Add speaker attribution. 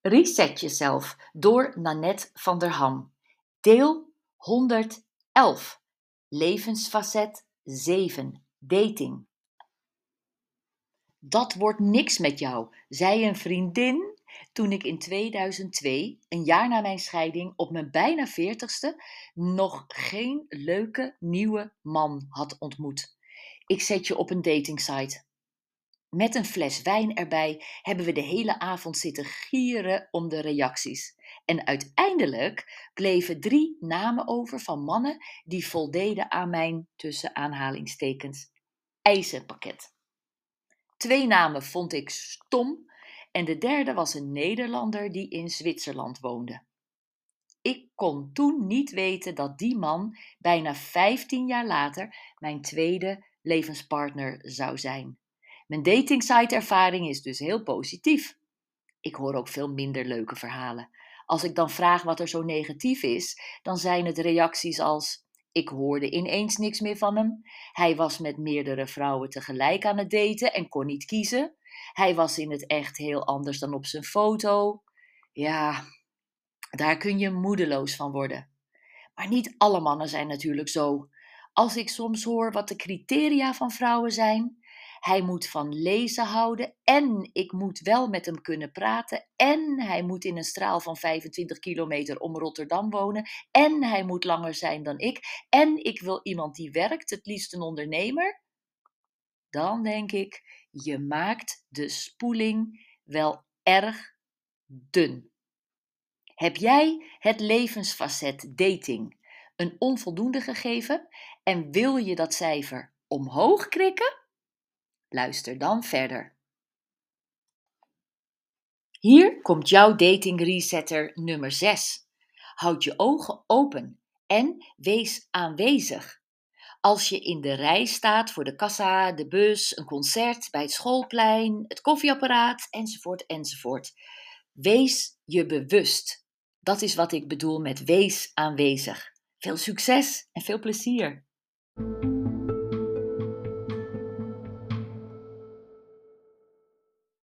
Speaker 1: Reset jezelf door Nanette van der Ham. Deel 111. Levensfacet 7. Dating. Dat wordt niks met jou, zei een vriendin toen ik in 2002, een jaar na mijn scheiding, op mijn bijna veertigste, nog geen leuke nieuwe man had ontmoet. Ik zet je op een datingsite. Met een fles wijn erbij hebben we de hele avond zitten gieren om de reacties. En uiteindelijk bleven drie namen over van mannen die voldeden aan mijn tussen aanhalingstekens eisenpakket. Twee namen vond ik stom en de derde was een Nederlander die in Zwitserland woonde. Ik kon toen niet weten dat die man bijna 15 jaar later mijn tweede levenspartner zou zijn. Mijn datingsite-ervaring is dus heel positief. Ik hoor ook veel minder leuke verhalen. Als ik dan vraag wat er zo negatief is, dan zijn het reacties als: Ik hoorde ineens niks meer van hem. Hij was met meerdere vrouwen tegelijk aan het daten en kon niet kiezen. Hij was in het echt heel anders dan op zijn foto. Ja, daar kun je moedeloos van worden. Maar niet alle mannen zijn natuurlijk zo. Als ik soms hoor wat de criteria van vrouwen zijn, hij moet van lezen houden en ik moet wel met hem kunnen praten en hij moet in een straal van 25 kilometer om Rotterdam wonen en hij moet langer zijn dan ik en ik wil iemand die werkt, het liefst een ondernemer. Dan denk ik, je maakt de spoeling wel erg dun. Heb jij het levensfacet dating een onvoldoende gegeven en wil je dat cijfer omhoog krikken? Luister dan verder. Hier komt jouw dating resetter nummer 6. Houd je ogen open en wees aanwezig. Als je in de rij staat voor de kassa, de bus, een concert, bij het schoolplein, het koffieapparaat enzovoort enzovoort. Wees je bewust. Dat is wat ik bedoel met wees aanwezig. Veel succes en veel plezier.